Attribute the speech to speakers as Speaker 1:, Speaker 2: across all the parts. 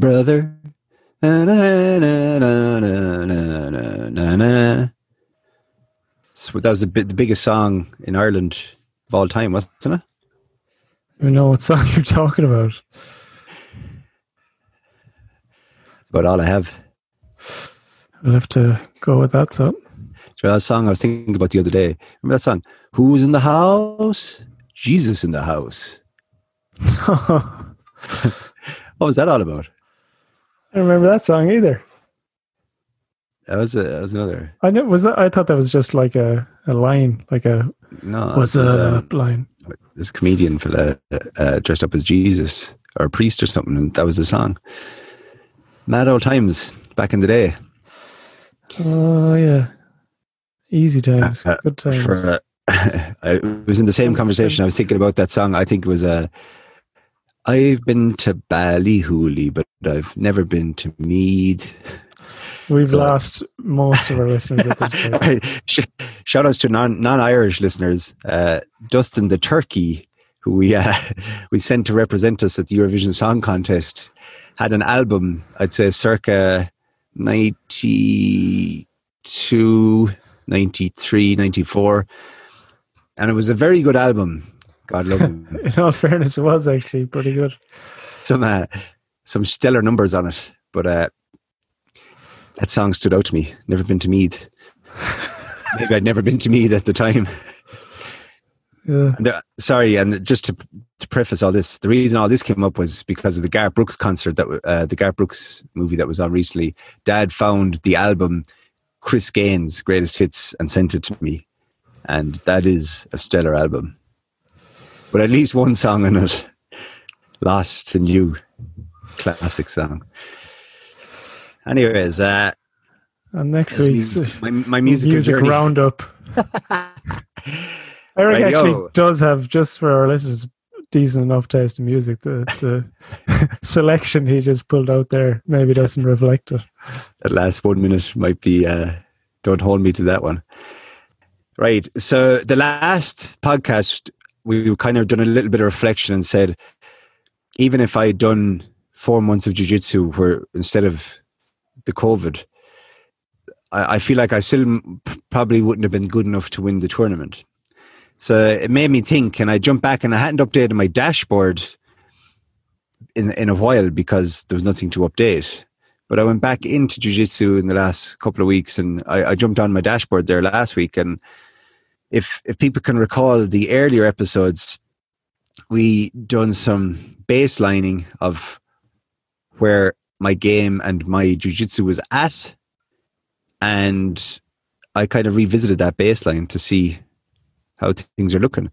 Speaker 1: Brother. Na, na, na. So that was the, the biggest song in Ireland of all time, wasn't it?
Speaker 2: I don't know what song you're talking about.
Speaker 1: That's about all I have.
Speaker 2: I'll have to go with that. So,
Speaker 1: you know that song I was thinking about the other day? Remember that song? Who's in the house? Jesus in the house. What was that all about?
Speaker 2: Don't remember that song either.
Speaker 1: That was a, that was another.
Speaker 2: I know was that. I thought that was just like a, a line, like a
Speaker 1: No,
Speaker 2: was a
Speaker 1: um,
Speaker 2: line.
Speaker 1: this comedian fella uh, dressed up as Jesus or a priest or something, and that was the song. Mad old times back in the day.
Speaker 2: Oh yeah, easy times,
Speaker 1: uh,
Speaker 2: good times.
Speaker 1: For uh, I it was in the same conversation. I was thinking about that song. I think it was Uh, I've been to Ballyhooly, but I've never been to Meath.
Speaker 2: We've
Speaker 1: so-
Speaker 2: lost most of our listeners at this point.
Speaker 1: Right. Sh- Shout outs to non non Irish listeners. Uh, Dustin the Turkey, who we uh, we sent to represent us at the Eurovision Song Contest, had an album. I'd say circa 92, 93, 94. and it was a very good album. God love him.
Speaker 2: In all fairness, it was actually pretty good.
Speaker 1: some uh, some stellar numbers on it, but uh, that song stood out to me. Never been to Meath. Maybe I'd never been to Meath at the time.
Speaker 2: Yeah.
Speaker 1: And the, sorry, and just to to preface all this, the reason all this came up was because of the Garth Brooks concert that uh, the Garth Brooks movie that was on recently. Dad found the album Chris Gaines' Greatest Hits and sent it to me, and that is a stellar album. But at least one song in it, "Lost in You," classic song. Anyways, uh,
Speaker 2: And next week's
Speaker 1: me- my my musical
Speaker 2: music
Speaker 1: journey.
Speaker 2: roundup. Eric
Speaker 1: Radio.
Speaker 2: actually does have, just for our listeners, decent enough taste in music. The the selection he just pulled out there maybe doesn't reflect it.
Speaker 1: that last one minute might be uh don't hold me to that one right so the last podcast we kind of done a little bit of reflection and said even if i had done four months of jiu-jitsu where instead of the covid i, I feel like i still probably wouldn't have been good enough to win the tournament. So it made me think and i jumped back and i hadn't updated my dashboard in in a while because there was nothing to update. But I went back into jiu-jitsu in the last couple of weeks and I, I jumped on my dashboard there last week and if if people can recall the earlier episodes we done some baselining of where my game and my jiu-jitsu was at. And I kind of revisited that baseline to see how things are looking.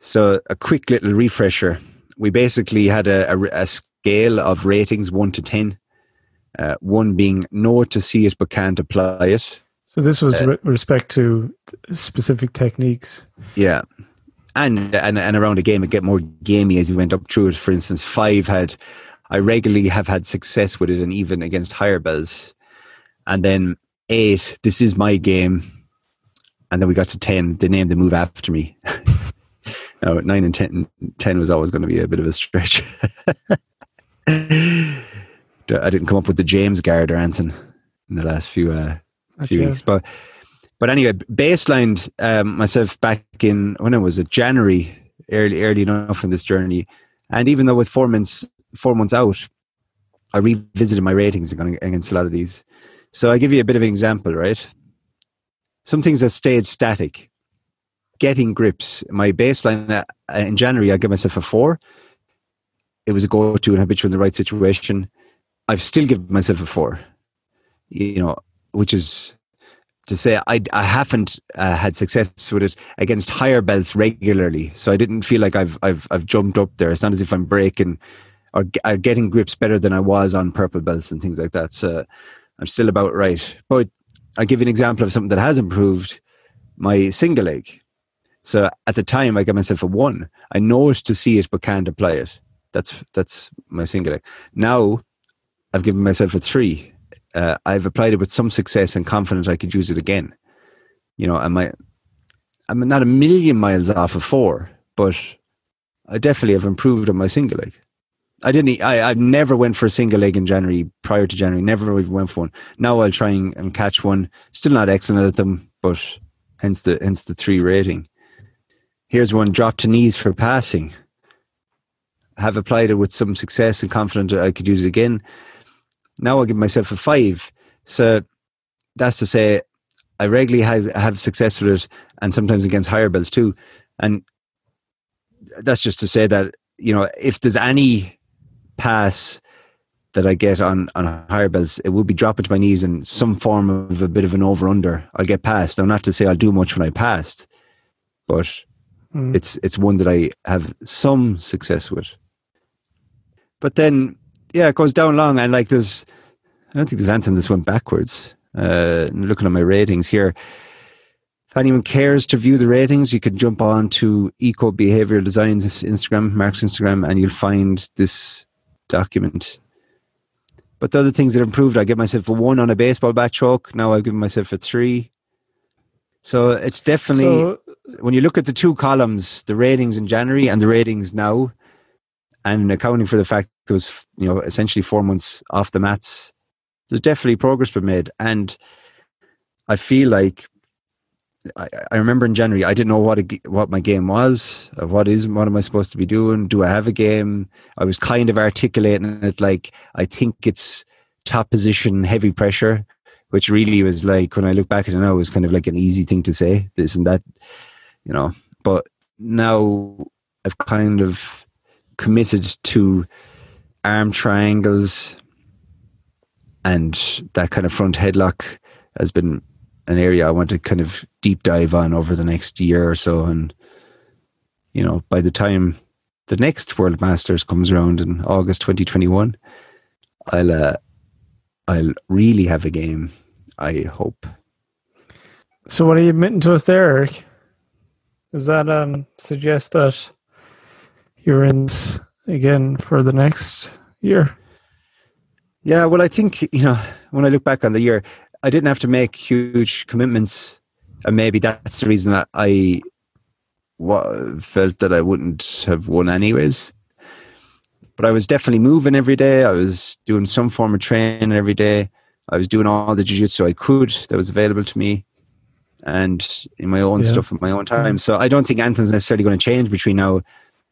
Speaker 1: So a quick little refresher. We basically had a, a, a scale of ratings 1 to 10 uh, one being know to see it but can't apply it.
Speaker 2: So this was
Speaker 1: Uh,
Speaker 2: with respect to specific techniques.
Speaker 1: Yeah. And, and and around the game, it get more gamey as you went up through it. For instance, five had I regularly have had success with it, and even against higher belts. And then eight, this is my game. And then we got to ten. They named the move after me. no, nine and 10, 10 was always going to be a bit of a stretch. I didn't come up with the James Guard or anything in the last few uh, few weeks. But but anyway, baselined um, myself back in when it was a January, early early enough in this journey, and even though with four months four months out, I revisited my ratings against a lot of these. So I give you a bit of an example, right? Some things that stayed static. Getting grips. My baseline uh, in January, I give myself a four. It was a go-to and habitual in the right situation. I've still given myself a four. You know, which is to say I, I haven't uh, had success with it against higher belts regularly, so I didn't feel like I've I've I've jumped up there. It's not as if I'm breaking or, or getting grips better than I was on purple belts and things like that. So I'm still about right. But I'll give you an example of something that has improved. My single leg. So at the time, I gave myself a one. I know it to see it, but can't apply it. That's that's my single leg. Now I've given myself a three uh, I've applied it with some success and confident I could use it again. You know, am I? I'm not a million miles off of four, but I definitely have improved on my single leg. I didn't. I I never went for a single leg in January prior to January. Never even went for one. Now I'll try and, and catch one. Still not excellent at them, but hence the hence the three rating. Here's one: drop to knees for passing. Have applied it with some success and confident I could use it again. Now I'll give myself a five. So that's to say, I regularly has, have success with it, and sometimes against higher belts too. And that's just to say that you know if there's any pass that I get on on higher belts, it will be dropping to my knees in some form of a bit of an over under. I'll get past. Now, not to say I'll do much when I passed, but mm. it's it's one that I have some success with. But then, yeah, it goes down long, and like there's, I don't think there's anything that's went backwards. Uh, looking at my ratings here, if anyone cares to view the ratings, you can jump on to Eco Behavioral Designs Instagram, Mark's Instagram, and you'll find this document. But the other things that improved, I give myself a one on a baseball bat choke. Now I've given myself a three. So it's definitely so, when you look at the two columns, the ratings in January and the ratings now, and accounting for the fact there was you know essentially four months off the mats, there's definitely progress been made. And I feel like I, I remember in January, I didn't know what a, what my game was. What is what am I supposed to be doing? Do I have a game? I was kind of articulating it like I think it's top position, heavy pressure, which really was like when I look back at it now, it was kind of like an easy thing to say. This and that, you know. But now I've kind of committed to arm triangles and that kind of front headlock has been an area I want to kind of deep dive on over the next year or so. And, you know, by the time the next World Masters comes around in August 2021, I'll, uh, I'll really have a game, I hope.
Speaker 2: So, what are you admitting to us there, Eric? Does that um, suggest that you're in again for the next year?
Speaker 1: Yeah, well, I think, you know, when I look back on the year, I didn't have to make huge commitments, and maybe that's the reason that I felt that I wouldn't have won anyways. But I was definitely moving every day. I was doing some form of training every day. I was doing all the jiu-jitsu I could that was available to me and in my own yeah. stuff in my own time. So I don't think anything's necessarily going to change between now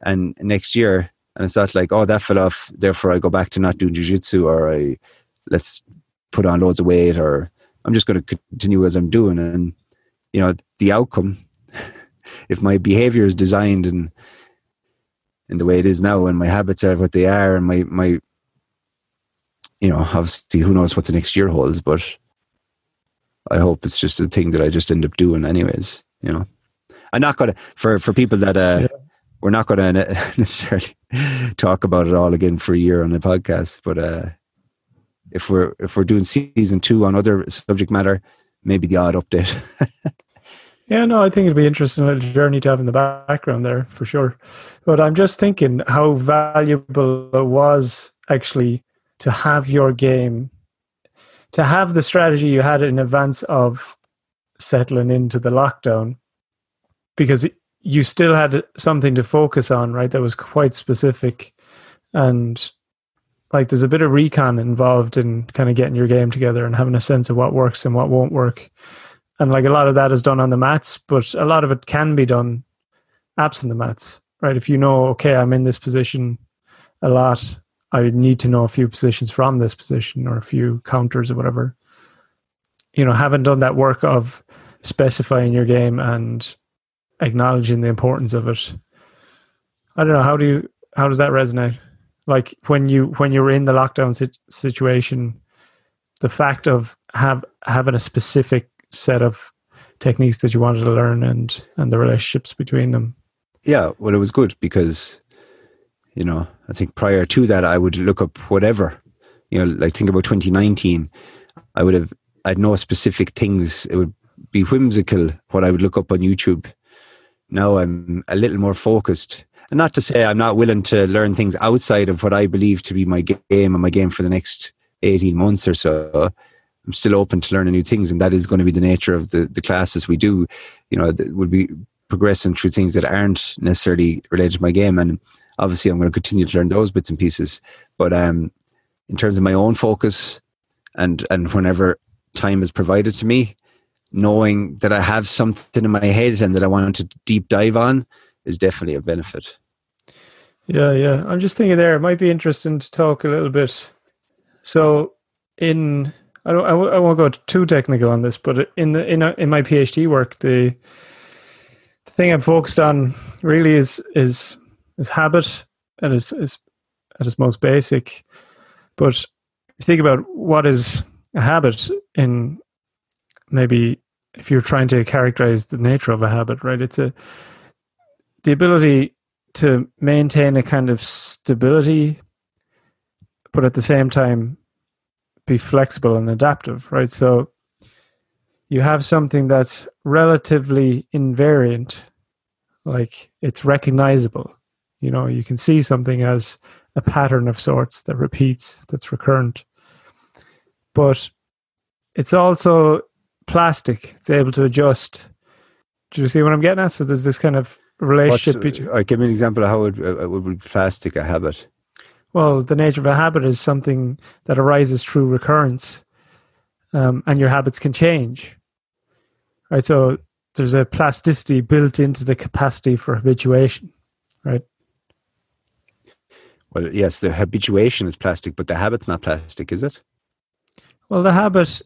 Speaker 1: and next year. And it's not like, oh, that fell off, therefore I go back to not doing jiu-jitsu or I let's put on loads of weight or I'm just going to continue as I'm doing. And, you know, the outcome, if my behavior is designed in, in the way it is now and my habits are what they are and my, my, you know, obviously who knows what the next year holds, but I hope it's just a thing that I just end up doing anyways, you know. I'm not gonna for for people that uh yeah. We're not gonna necessarily talk about it all again for a year on the podcast, but uh if we're if we're doing season two on other subject matter, maybe the odd update.
Speaker 2: yeah, no, I think it'd be interesting a journey to have in the background there for sure. But I'm just thinking how valuable it was actually to have your game, to have the strategy you had in advance of settling into the lockdown, because you still had something to focus on, right? That was quite specific and like there's a bit of recon involved in kind of getting your game together and having a sense of what works and what won't work. And like a lot of that is done on the mats, but a lot of it can be done absent the mats, right? If you know, okay, I'm in this position a lot, I need to know a few positions from this position or a few counters or whatever. You know, having done that work of specifying your game and acknowledging the importance of it. I don't know, how do you, how does that resonate? like when you when you were in the lockdown sit- situation the fact of have having a specific set of techniques that you wanted to learn and and the relationships between them
Speaker 1: yeah well it was good because you know i think prior to that i would look up whatever you know like think about 2019 i would have i'd know specific things it would be whimsical what i would look up on youtube now i'm a little more focused and not to say I'm not willing to learn things outside of what I believe to be my game and my game for the next 18 months or so. I'm still open to learning new things, and that is going to be the nature of the, the classes we do. You know, we'll be progressing through things that aren't necessarily related to my game. And obviously I'm going to continue to learn those bits and pieces. But um, in terms of my own focus, and and whenever time is provided to me, knowing that I have something in my head and that I want to deep dive on is definitely a benefit.
Speaker 2: Yeah, yeah. I'm just thinking there. It might be interesting to talk a little bit. So, in I don't I w- I won't go too technical on this, but in the in a, in my PhD work, the the thing I'm focused on really is is is habit and is is at its most basic. But think about what is a habit in maybe if you're trying to characterize the nature of a habit, right? It's a the ability to maintain a kind of stability, but at the same time be flexible and adaptive, right? So you have something that's relatively invariant, like it's recognizable. You know, you can see something as a pattern of sorts that repeats, that's recurrent. But it's also plastic, it's able to adjust. Do you see what I'm getting at? So there's this kind of relationship
Speaker 1: between. Uh, give me an example of how it, uh, it would be plastic a habit.
Speaker 2: Well, the nature of a habit is something that arises through recurrence, um, and your habits can change. Right, so there's a plasticity built into the capacity for habituation, right?
Speaker 1: Well, yes, the habituation is plastic, but the habit's not plastic, is it?
Speaker 2: Well, the habit,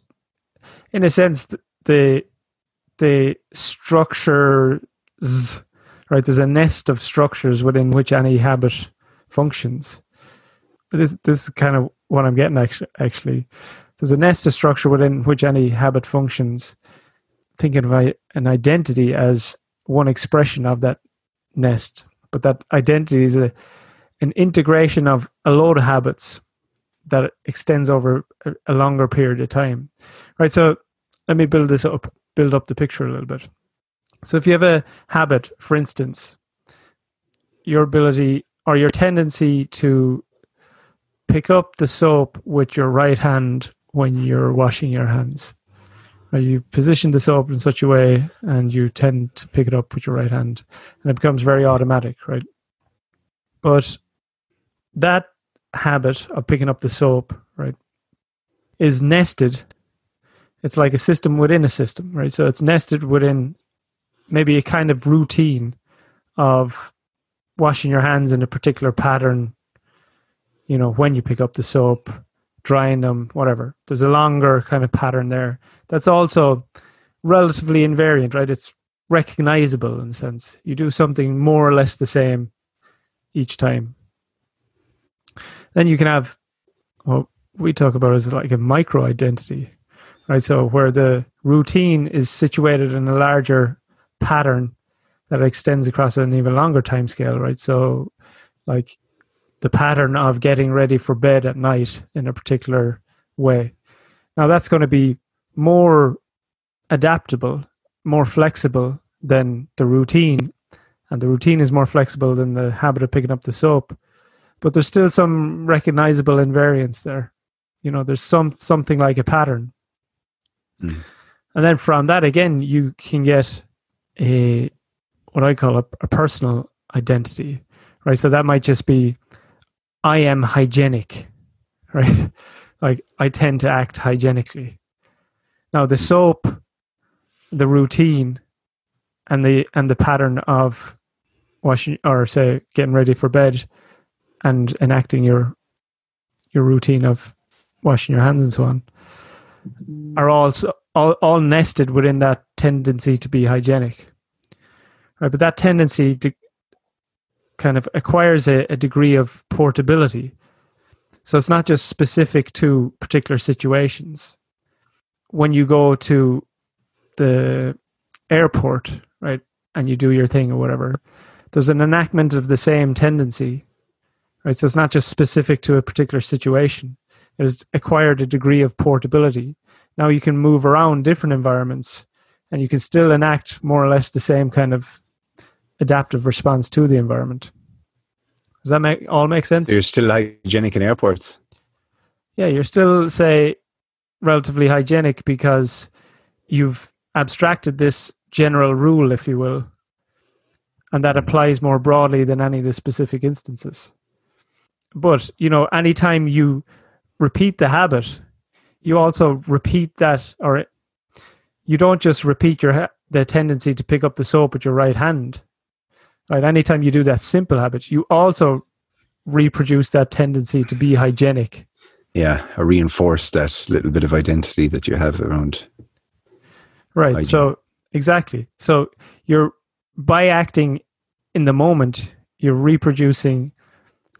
Speaker 2: in a sense, the the structures, right? There's a nest of structures within which any habit functions this this is kind of what I'm getting actually. There's a nested structure within which any habit functions. Thinking of an identity as one expression of that nest, but that identity is a an integration of a load of habits that extends over a longer period of time. Right. So let me build this up, build up the picture a little bit. So if you have a habit, for instance, your ability or your tendency to pick up the soap with your right hand when you're washing your hands. You position the soap in such a way and you tend to pick it up with your right hand and it becomes very automatic, right? But that habit of picking up the soap, right, is nested. It's like a system within a system, right? So it's nested within maybe a kind of routine of washing your hands in a particular pattern you know, when you pick up the soap, drying them, whatever. There's a longer kind of pattern there. That's also relatively invariant, right? It's recognizable in a sense. You do something more or less the same each time. Then you can have what we talk about as like a micro identity, right? So where the routine is situated in a larger pattern that extends across an even longer time scale, right? So like the pattern of getting ready for bed at night in a particular way. Now, that's going to be more adaptable, more flexible than the routine. And the routine is more flexible than the habit of picking up the soap. But there's still some recognizable invariance there. You know, there's some something like a pattern. Mm. And then from that again, you can get a what I call a, a personal identity. Right. So that might just be I am hygienic, right? like I tend to act hygienically. Now the soap, the routine, and the and the pattern of washing or say getting ready for bed and enacting your your routine of washing your hands and so on are all, all all nested within that tendency to be hygienic right but that tendency to kind of acquires a, a degree of portability. So it's not just specific to particular situations. When you go to the airport, right, and you do your thing or whatever, there's an enactment of the same tendency, right? So it's not just specific to a particular situation. It has acquired a degree of portability. Now you can move around different environments and you can still enact more or less the same kind of adaptive response to the environment. Does that make all make sense?
Speaker 1: You're still hygienic in airports.
Speaker 2: Yeah, you're still say relatively hygienic because you've abstracted this general rule, if you will, and that mm-hmm. applies more broadly than any of the specific instances. But you know, anytime you repeat the habit, you also repeat that, or you don't just repeat your the tendency to pick up the soap with your right hand. Right, anytime you do that simple habit, you also reproduce that tendency to be hygienic.
Speaker 1: Yeah, or reinforce that little bit of identity that you have around.
Speaker 2: Right. Hygiene. So exactly. So you're by acting in the moment, you're reproducing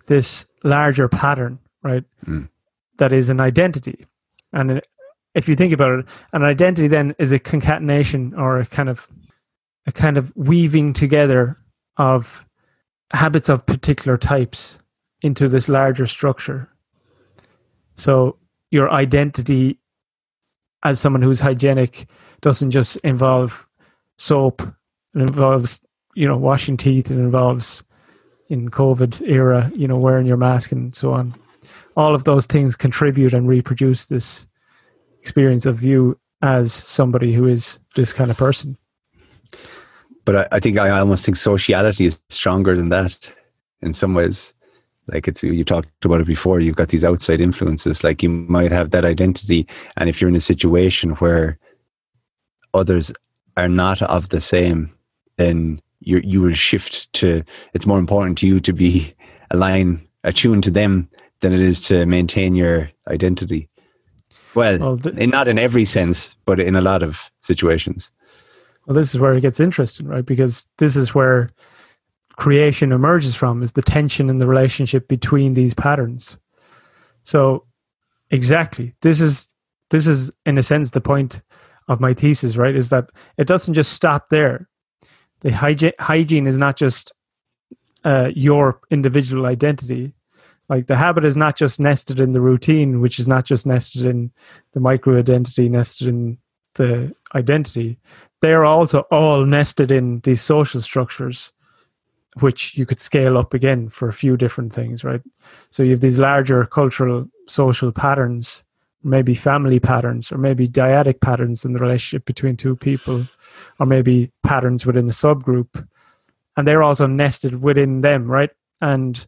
Speaker 2: this larger pattern, right? Mm. That is an identity. And if you think about it, an identity then is a concatenation or a kind of a kind of weaving together of habits of particular types into this larger structure. So your identity as someone who's hygienic doesn't just involve soap. It involves, you know, washing teeth. It involves in COVID era, you know, wearing your mask and so on. All of those things contribute and reproduce this experience of you as somebody who is this kind of person.
Speaker 1: But I, I think I almost think sociality is stronger than that in some ways like it's you talked about it before you've got these outside influences like you might have that identity and if you're in a situation where others are not of the same then you you will shift to it's more important to you to be aligned attuned to them than it is to maintain your identity. Well, well th- not in every sense but in a lot of situations.
Speaker 2: Well this is where it gets interesting right? Because this is where creation emerges from is the tension in the relationship between these patterns. So exactly. This is this is in a sense the point of my thesis right? Is that it doesn't just stop there the hygiene, hygiene is not just uh, your individual identity. Like the habit is not just nested in the routine which is not just nested in the micro identity nested in the identity. They are also all nested in these social structures which you could scale up again for a few different things, right? So you have these larger cultural, social patterns, maybe family patterns, or maybe dyadic patterns in the relationship between two people, or maybe patterns within a subgroup. And they're also nested within them, right? And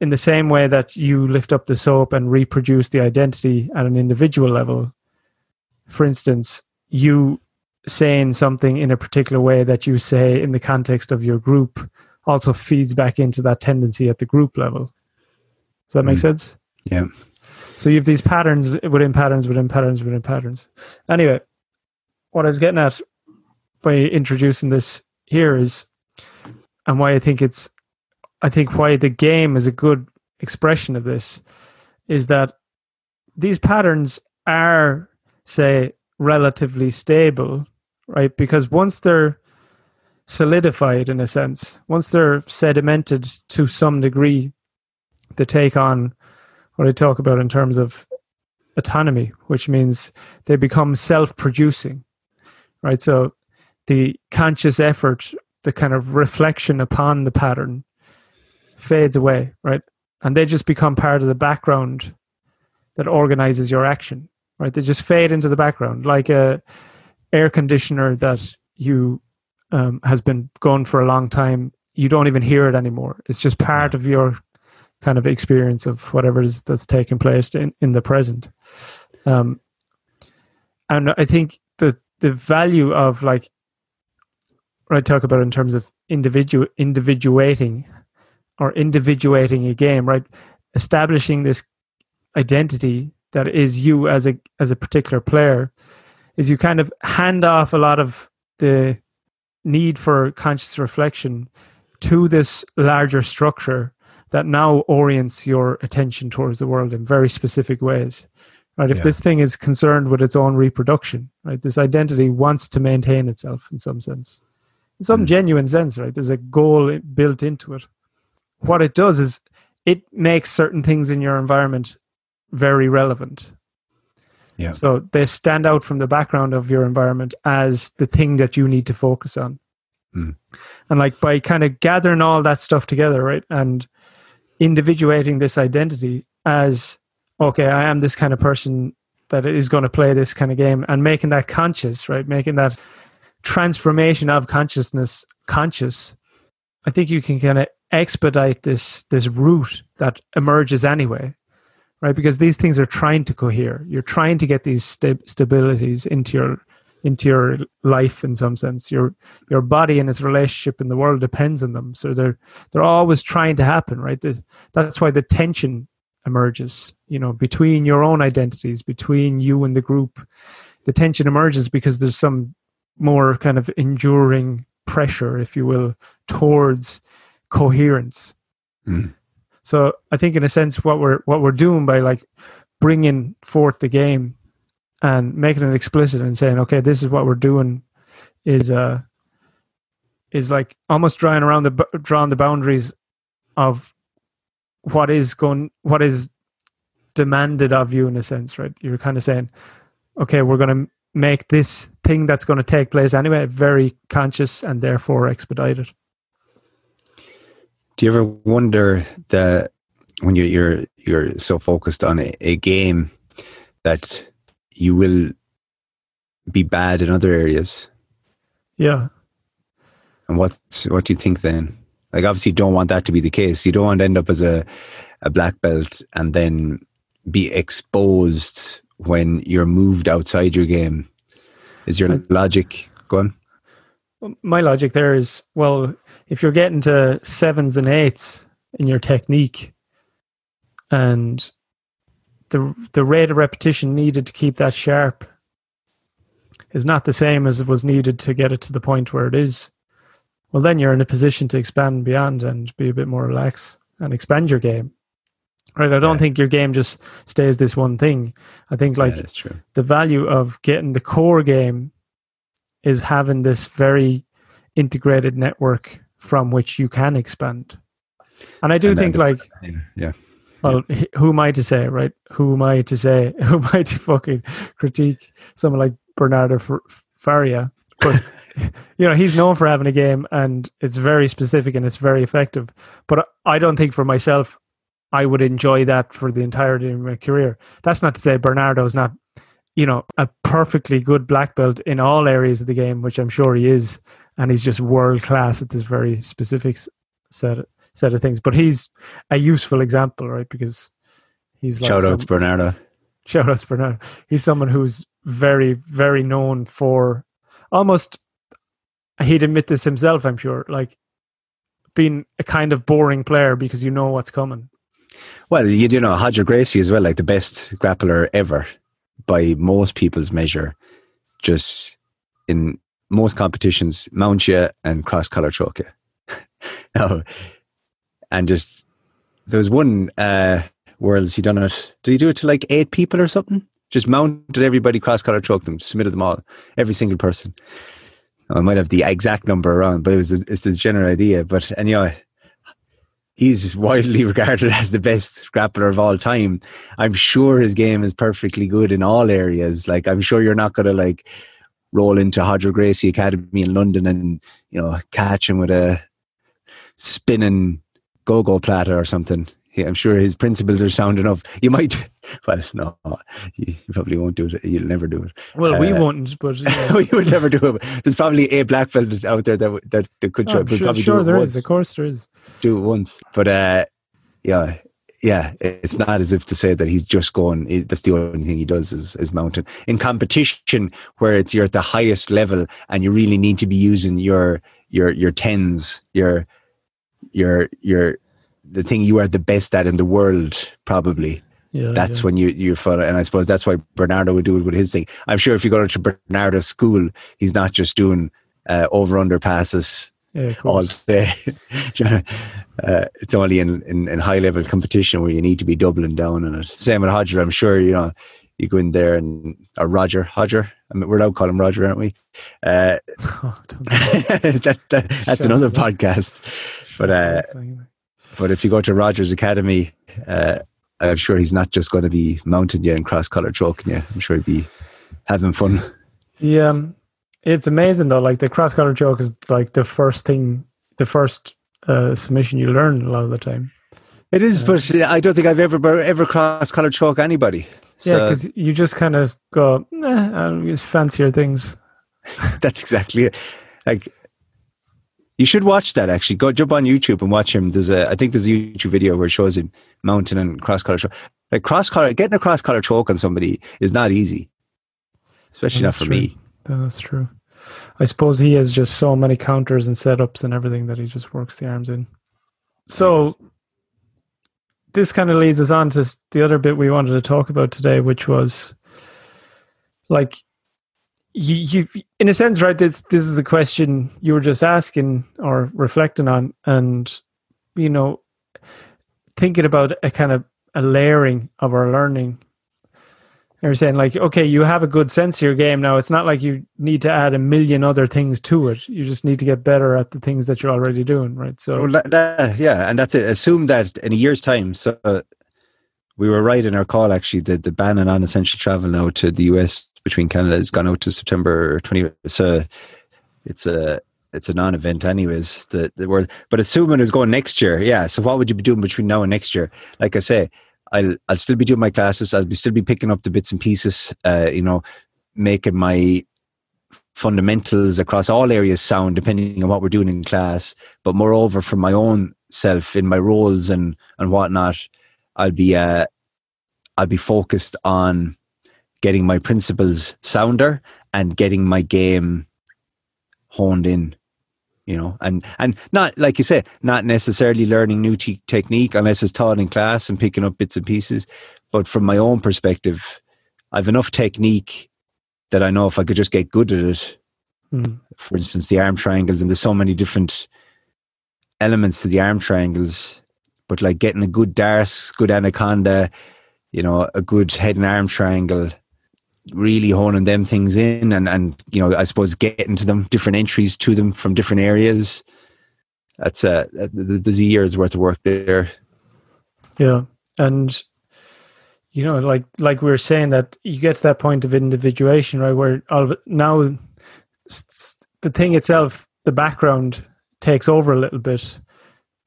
Speaker 2: in the same way that you lift up the soap and reproduce the identity at an individual level, for instance, you saying something in a particular way that you say in the context of your group also feeds back into that tendency at the group level. Does that make mm. sense?
Speaker 1: Yeah.
Speaker 2: So you have these patterns within patterns within patterns within patterns. Anyway, what I was getting at by introducing this here is, and why I think it's, I think why the game is a good expression of this, is that these patterns are, say, relatively stable, right? Because once they're solidified in a sense. Once they're sedimented to some degree, they take on what I talk about in terms of autonomy, which means they become self producing, right? So the conscious effort, the kind of reflection upon the pattern fades away, right? And they just become part of the background that organizes your action, right? They just fade into the background like a air conditioner that you um, has been gone for a long time, you don't even hear it anymore. It's just part of your kind of experience of whatever is that's taking place in, in the present. Um, and I think the the value of like what I talk about in terms of individual individuating or individuating a game, right? Establishing this identity that is you as a as a particular player is you kind of hand off a lot of the need for conscious reflection to this larger structure that now orients your attention towards the world in very specific ways right if yeah. this thing is concerned with its own reproduction right this identity wants to maintain itself in some sense some mm. genuine sense right there's a goal built into it what it does is it makes certain things in your environment very relevant
Speaker 1: yeah.
Speaker 2: So they stand out from the background of your environment as the thing that you need to focus on. Mm. And like by kind of gathering all that stuff together, right? And individuating this identity as, okay, I am this kind of person that is going to play this kind of game and making that conscious, right? Making that transformation of consciousness conscious I think you can kind of expedite this this route that emerges anyway, right? Because these things are trying to cohere. You're trying to get these st- stabilities into your into your life in some sense. Your your body and its relationship in the world depends on them. So they're they're always trying to happen, right? That's why the tension emerges. You know, between your own identities, between you and the group, the tension emerges because there's some more kind of enduring pressure, if you will, towards coherence. Mm. So I think, in a sense, what we're what we're doing by like bringing forth the game and making it explicit and saying, okay, this is what we're doing, is uh is like almost drawing around the drawing the boundaries of what is going what is demanded of you in a sense right you're kind of saying okay we're going to make this thing that's going to take place anyway very conscious and therefore expedited
Speaker 1: do you ever wonder that when you're you're, you're so focused on a, a game that you will be bad in other areas
Speaker 2: yeah
Speaker 1: and what what do you think then like obviously you don't want that to be the case. You don't want to end up as a, a black belt and then be exposed when you're moved outside your game. Is your I, logic going?
Speaker 2: My logic there is well, if you're getting to sevens and eights in your technique and the the rate of repetition needed to keep that sharp is not the same as it was needed to get it to the point where it is well, then you're in a position to expand beyond and be a bit more relaxed and expand your game. Right. I don't yeah. think your game just stays this one thing. I think like
Speaker 1: yeah,
Speaker 2: the value of getting the core game is having this very integrated network from which you can expand. And I do and think like
Speaker 1: yeah.
Speaker 2: Well, who am I to say, right? Who am I to say? Who am I to fucking critique someone like Bernardo Faria? But you know, he's known for having a game and it's very specific and it's very effective. But I don't think for myself, I would enjoy that for the entirety of my career. That's not to say Bernardo is not, you know, a perfectly good black belt in all areas of the game, which I'm sure he is. And he's just world class at this very specific set, set of things. But he's a useful example, right? Because he's
Speaker 1: like. Shout out to Bernardo.
Speaker 2: Shout out to Bernardo. He's someone who's very, very known for almost he'd admit this himself, I'm sure, like being a kind of boring player because you know what's coming.
Speaker 1: Well, you do know Roger Gracie as well, like the best grappler ever by most people's measure. Just in most competitions, mount you and cross collar choke you. no, and just there was one uh, worlds he done it. Did he do it to like eight people or something? Just mounted everybody, cross collar choke them, submitted them all, every single person. I might have the exact number wrong, but it was it's the general idea. But anyway, he's widely regarded as the best grappler of all time. I'm sure his game is perfectly good in all areas. Like I'm sure you're not going to like roll into Roger Gracie Academy in London and you know catch him with a spinning gogoplata or something. I'm sure his principles are sound enough. You might, well, no, you probably won't do it. You'll never do it.
Speaker 2: Well, uh, we won't, but
Speaker 1: yeah. we would never do it. There's probably a black belt out there that that, that could
Speaker 2: oh, try. Sure, sure there once. is. Of course, there is.
Speaker 1: Do it once, but uh, yeah, yeah, it's not as if to say that he's just going. That's the only thing he does is, is mountain in competition where it's you're at the highest level and you really need to be using your your your tens, your your your the thing you are the best at in the world, probably. Yeah, that's yeah. when you you follow, and I suppose that's why Bernardo would do it with his thing. I'm sure if you go to Bernardo's school, he's not just doing uh, over under passes
Speaker 2: yeah,
Speaker 1: all day. uh, it's only in, in, in, high level competition where you need to be doubling down on it. Same with Hodger. I'm sure you know you go in there and or Roger Hodger. I mean, we're allowed to call him Roger, aren't we? Uh, oh, that, that, that's another podcast. But uh, but if you go to Rogers Academy, uh, I'm sure he's not just going to be mounting you and cross collar choking you. I'm sure he'd be having fun.
Speaker 2: Yeah, um, it's amazing though. Like the cross collar choke is like the first thing, the first uh, submission you learn a lot of the time.
Speaker 1: It is, uh, but I don't think I've ever ever cross collar choke anybody.
Speaker 2: So. Yeah, because you just kind of go, eh, I'll use fancier things.
Speaker 1: that's exactly it. Like You should watch that actually. Go jump on YouTube and watch him. There's a I think there's a YouTube video where it shows him mountain and cross collar choke. Like cross collar getting a cross collar choke on somebody is not easy. Especially not for
Speaker 2: true.
Speaker 1: me.
Speaker 2: That's true. I suppose he has just so many counters and setups and everything that he just works the arms in. So
Speaker 1: Yes.
Speaker 2: this kind of leads us on to the other bit we wanted to talk about today, which was like you, you in a sense, right? This this is a question you were just asking or reflecting on, and you know, thinking about a kind of a layering of our learning. You're saying like, okay, you have a good sense of your game now. It's not like you need to add a million other things to it. You just need to get better at the things that you're already doing, right? So
Speaker 1: Well, that- yeah, and that's it. Assume that in a year's time, so uh, we were right in our call. Actually, the the ban on essential travel now to the US between Canada has gone out to September twenty. So it's a it's a non-event, anyways. The the word, but assuming it's going next year, yeah. So what would you be doing between now and next year? Like I say, I'll I'll still be doing my classes. I'll be still be picking up the bits and pieces. Uh, you know, making my fundamentals across all areas sound depending on what we're doing in class but moreover for my own self in my roles and and whatnot i'll be uh i'll be focused on getting my principles sounder and getting my game honed in you know and and not like you say not necessarily learning new te- technique unless it's taught in class and picking up bits and pieces but from my own perspective i've enough technique that i know if i could just get good at it
Speaker 2: mm,
Speaker 1: for instance, the arm triangles, and there's so many different elements to the arm triangles. But like getting a good D'Arce, good anaconda, you know, a good head and arm triangle, really honing them things in, and and you know, I suppose getting to them, different entries to them from different areas. That's uh, a there's a year's worth of work there.
Speaker 2: Yeah, and you know, like like we were saying that you get to that point of individuation, right? Where all of now the thing itself, the background takes over a little bit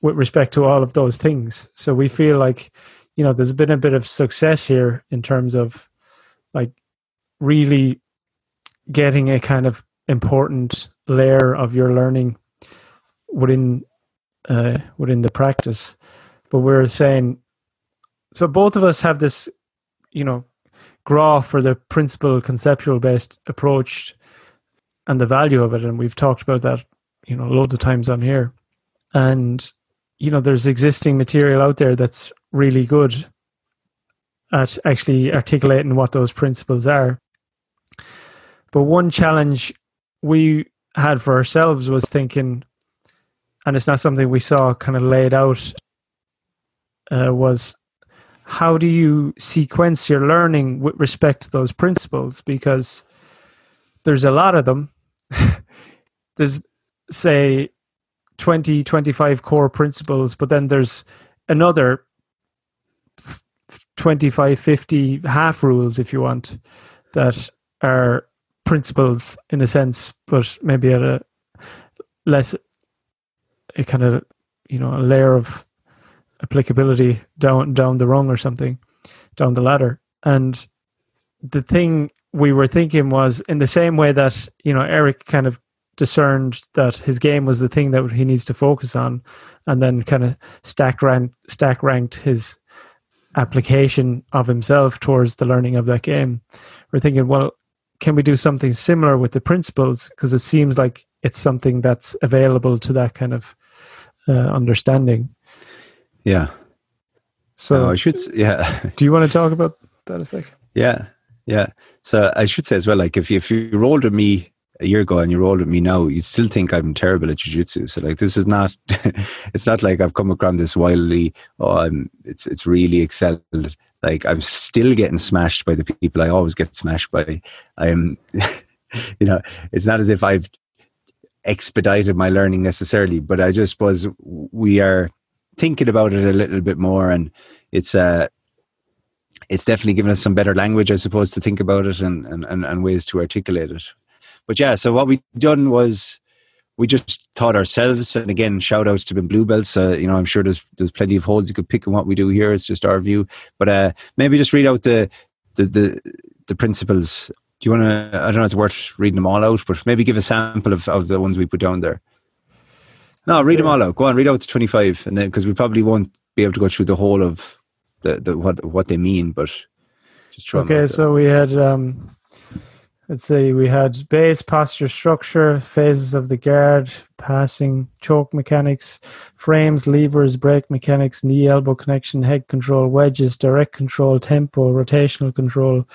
Speaker 2: with respect to all of those things. So we feel like you know there's been a bit of success here in terms of really getting a kind of important layer of your learning within uh, within the practice. But we're saying so both of us have this, you know, graph for the principle conceptual based approach and the value of it, and we've talked about that, you know, loads of times on here. And you know, there's existing material out there that's really good at actually articulating what those principles are. But one challenge we had for ourselves was thinking, and it's not something we saw kind of laid out, uh, was how do you sequence your learning with respect to those principles? Because there's a lot of them. there's, say, 20, 25 core principles, but then there's another 25, 50 half rules, if you want, that are principles in a sense, but maybe at a less, a kind of, you know, a layer of applicability down down the rung or something, down the ladder. And the thing we were thinking was in the same way that, you know, Eric kind of discerned that his game was the thing that he needs to focus on and then kind of stack ranked stack ranked his application of himself towards the learning of that game we're thinking well can we do something similar with the principles because it seems like it's something that's available to that kind of uh, understanding
Speaker 1: Yeah.
Speaker 2: so
Speaker 1: no, I should. Yeah.
Speaker 2: do you want to talk about that a sec?
Speaker 1: Yeah, yeah. So I should say as well, like if you, if you rolled with me a year ago and you rolled with me now, you still think I'm terrible at jujitsu. So like this is not, it's not like I've come across this wildly. Oh, I'm. It's it's really excelled. Like I'm still getting smashed by the people I always get smashed by. I'm, you know, it's not as if I've expedited my learning necessarily, but I just suppose we are thinking about it a little bit more, and it's uh it's definitely given us some better language, I suppose, to think about it and, and, and ways to articulate it. But yeah, so what we done was we just taught ourselves, and again, shout outs to the blue belts. Uh, you know, I'm sure there's there's plenty of holes you could pick in what we do here. It's just our view, but uh, maybe just read out the the the, the principles. Do you want to? I don't know. It's worth reading them all out, but maybe give a sample of, of the ones we put down there. No, read them all out. Go on, read out to 25, and then because we probably won't be able to go through the whole of the, the what what they mean, but just try.
Speaker 2: Okay, so we had um let's see, we had base, posture, structure, phases of the guard, passing, choke mechanics, frames, levers, brake mechanics, knee elbow connection, head control, wedges, direct control, tempo, rotational control,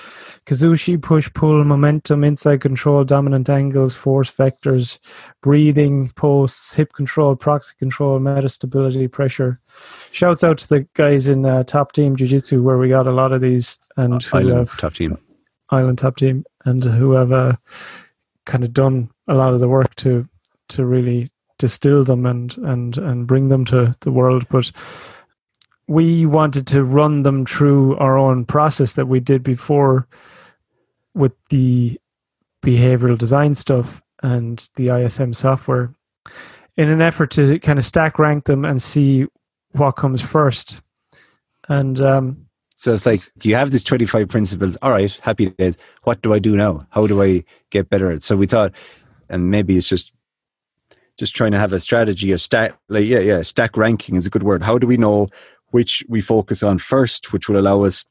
Speaker 2: kazushi, push, pull, momentum, inside control, dominant angles, force vectors, breathing, posts, hip control, proxy control, meta stability, pressure. Shouts out to the guys in uh, Top Team Jiu Jitsu where we got a lot of these and
Speaker 1: there.
Speaker 2: who
Speaker 1: Island
Speaker 2: have
Speaker 1: top team.
Speaker 2: Island Top Team and whoever kind of done a lot of the work to to really distill them and and and bring them to the world. But we wanted to run them through our own process that we did before with the behavioral design stuff and the ISM software in an effort to kind of stack rank them and see what comes first. And um,
Speaker 1: So it's like you have these 25 principles. All right, happy days. What do I do now? How do I get better at? it? So we thought, and maybe it's just just trying to have a strategy, a stack, like yeah, yeah, stack ranking is a good word. How do we know which we focus on first, which will allow us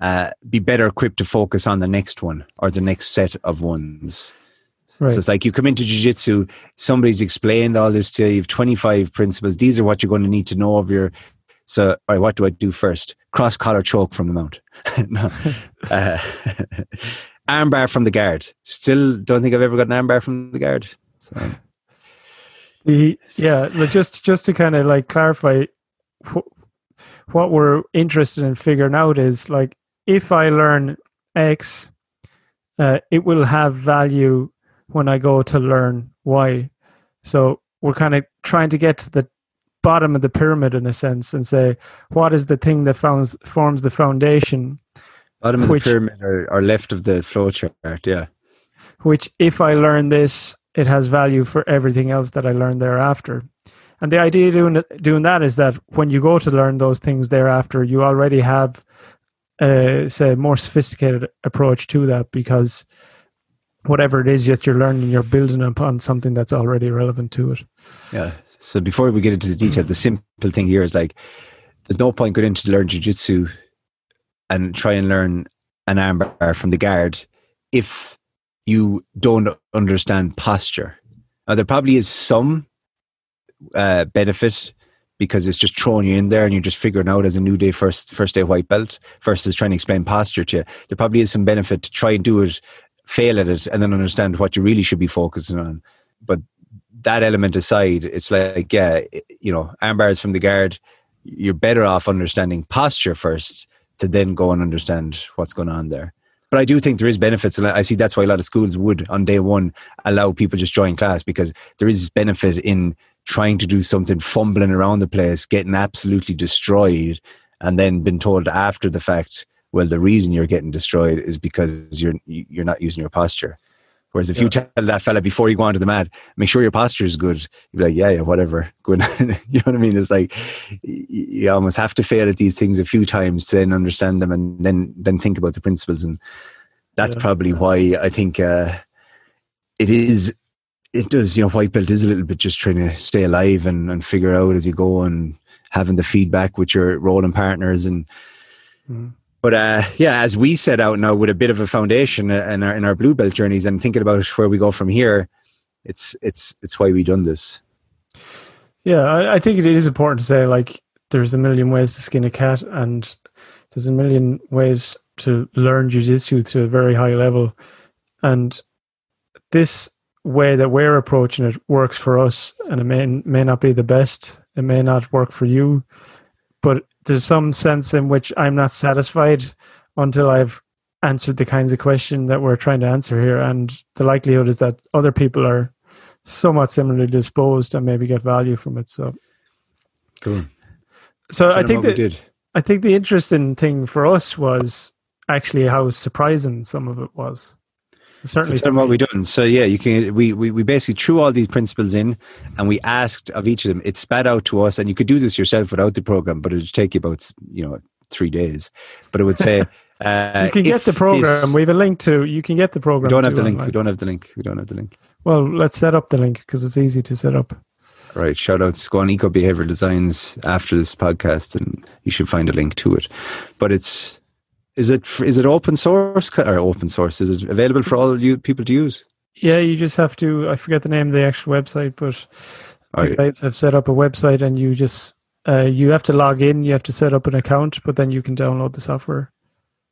Speaker 1: uh, be better equipped to focus on the next one or the next set of ones.
Speaker 2: Right.
Speaker 1: So it's like you come into jiu-jitsu, somebody's explained all this to you, you've 25 principles. These are what you're going to need to know of your so, all right, what do I do first? Cross collar choke from the mount. no. uh, armbar from the guard. Still don't think I've ever got an armbar from the guard. So,
Speaker 2: The yeah, just just to kind of like clarify, wh- what we're interested in figuring out is like if I learn X, uh, it will have value when I go to learn Y. So we're kind of trying to get to the bottom of the pyramid in a sense and say what is the thing that founds, forms the foundation
Speaker 1: bottom of
Speaker 2: Which-
Speaker 1: the pyramid or, or left of the flow chart. Yeah.
Speaker 2: which if I learn this, it has value for everything else that I learn thereafter. And the idea doing doing that is that when you go to learn those things thereafter, you already have a say a more sophisticated approach to that because whatever it is that you're learning, you're building upon something that's already relevant to it.
Speaker 1: Yeah. So before we get into the detail, the simple thing here is like, there's no point going into learn jujitsu and try and learn an armbar from the guard if you don't understand posture. Now there probably is some uh, benefit because it's just throwing you in there and you're just figuring out as a new day first first day white belt versus trying to explain posture to you. There probably is some benefit to try and do it, fail at it, and then understand what you really should be focusing on. But that element aside, it's like, yeah, you know, arm bars from the guard, you're better off understanding posture first to then go and understand what's going on there. But I do think there is benefits, and I see that's why a lot of schools would on day one allow people just join class because there is benefit in trying to do something, fumbling around the place, getting absolutely destroyed, and then been told after the fact, well, the reason you're getting destroyed is because you're you're not using your posture. Whereas if you tell that fella before you go onto the mat, make sure your posture is good, you'd be like, yeah, yeah, whatever. Good. you know what I mean? It's like you almost have to fail at these things a few times to then understand them and then then think about the principles. And that's
Speaker 2: Yeah.
Speaker 1: probably why I think uh, it is. It does, you know, white belt is a little bit just trying to stay alive and, and figure out as you go and having the feedback with your rolling partners and
Speaker 2: Mhm.
Speaker 1: But uh, yeah, as we set out now with a bit of a foundation uh, in our in our blue belt journeys and thinking about where we go from here, it's it's it's why we've done this.
Speaker 2: Yeah, I, I think it is important to say like there's a million ways to skin a cat, and there's a million ways to learn jujitsu to a very high level, and this way that we're approaching it works for us, and it may may not be the best. It may not work for you, but there's some sense in which I'm not satisfied until I've answered the kinds of question that we're trying to answer here, and the likelihood is that other people are somewhat similarly disposed and maybe get value from it. So,
Speaker 1: Cool.
Speaker 2: so I think that. I think the interesting thing for us was actually how surprising some of it was. Certainly,
Speaker 1: So what we've done. So yeah, you can. We, we we basically threw all these principles in, and we asked of each of them. It spat out to us, and you could do this yourself without the program, but it would take you about you know three days. But it would say uh,
Speaker 2: you can get the program. we have a link to. You can get the program.
Speaker 1: we don't have the link.
Speaker 2: online.
Speaker 1: We don't have the link. We don't have the link.
Speaker 2: Well, let's set up the link because it's easy to set up.
Speaker 1: right. Shout outs. Go on Eco Behavioral Designs after this podcast, and you should find a link to it. But it's is it is it open source or open source? Is it available for all you people to use?
Speaker 2: Yeah, you just have to. I forget the name of the actual website, but the
Speaker 1: Right.
Speaker 2: guys have set up a website, and you just uh, you have to log in. You have to set up an account, but then you can download the software.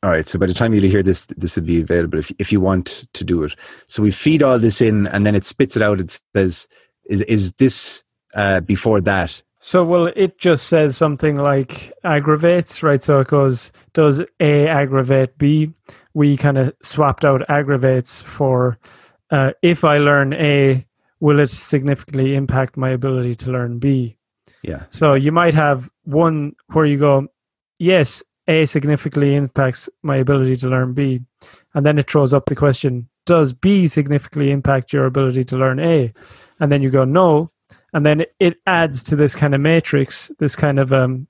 Speaker 1: All right. So by the time you hear this, this will be available if if you want to do it. So we feed all this in, and then it spits it out. It says, "Is is this uh, before that?"
Speaker 2: So, well, it just says something like aggravates, right? So it goes, does A aggravate B? We kind of swapped out aggravates for uh, if I learn A, will it significantly impact my ability to learn B?
Speaker 1: Yeah.
Speaker 2: So you might have one where you go, yes, A significantly impacts my ability to learn B. And then it throws up the question, does B significantly impact your ability to learn A? And then you go, no. And then it adds to this kind of matrix, this kind of, um,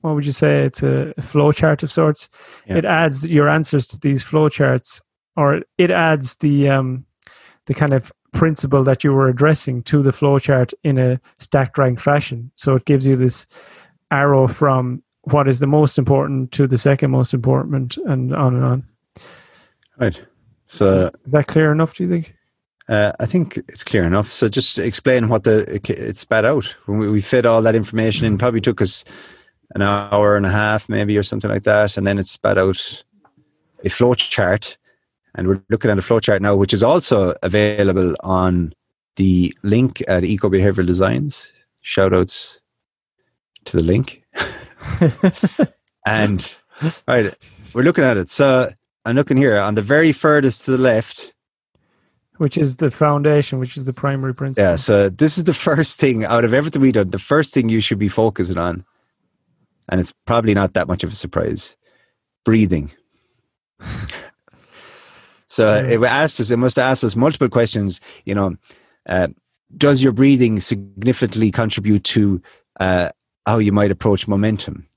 Speaker 2: what would you say? It's a flow chart of sorts.
Speaker 1: Yeah.
Speaker 2: It adds your answers to these flow charts, or it adds the, um, the kind of principle that you were addressing to the flowchart in a stacked rank fashion. So it gives you this arrow from what is the most important to the second most important, and on and on.
Speaker 1: Right. So
Speaker 2: Is that clear enough? Do you think?
Speaker 1: Uh, I think it's clear enough. So just explain what the it, spat out when we, we fed all that information in. Probably took us an hour and a half, maybe, or something like that, and then it spat out a flow chart. And we're looking at a flow chart now, which is also available on the link at Eco Behavioral Designs. Shout outs to the link. And right, we're looking at it. So I'm looking here on the very furthest to the left.
Speaker 2: Which is the foundation, which is the primary principle.
Speaker 1: Yeah, so this is the first thing out of everything we done, the first thing you should be focusing on. And it's probably not that much of a surprise. Breathing. so it asked us, it must ask us multiple questions, you know, uh, does your breathing significantly contribute to uh, how you might approach momentum?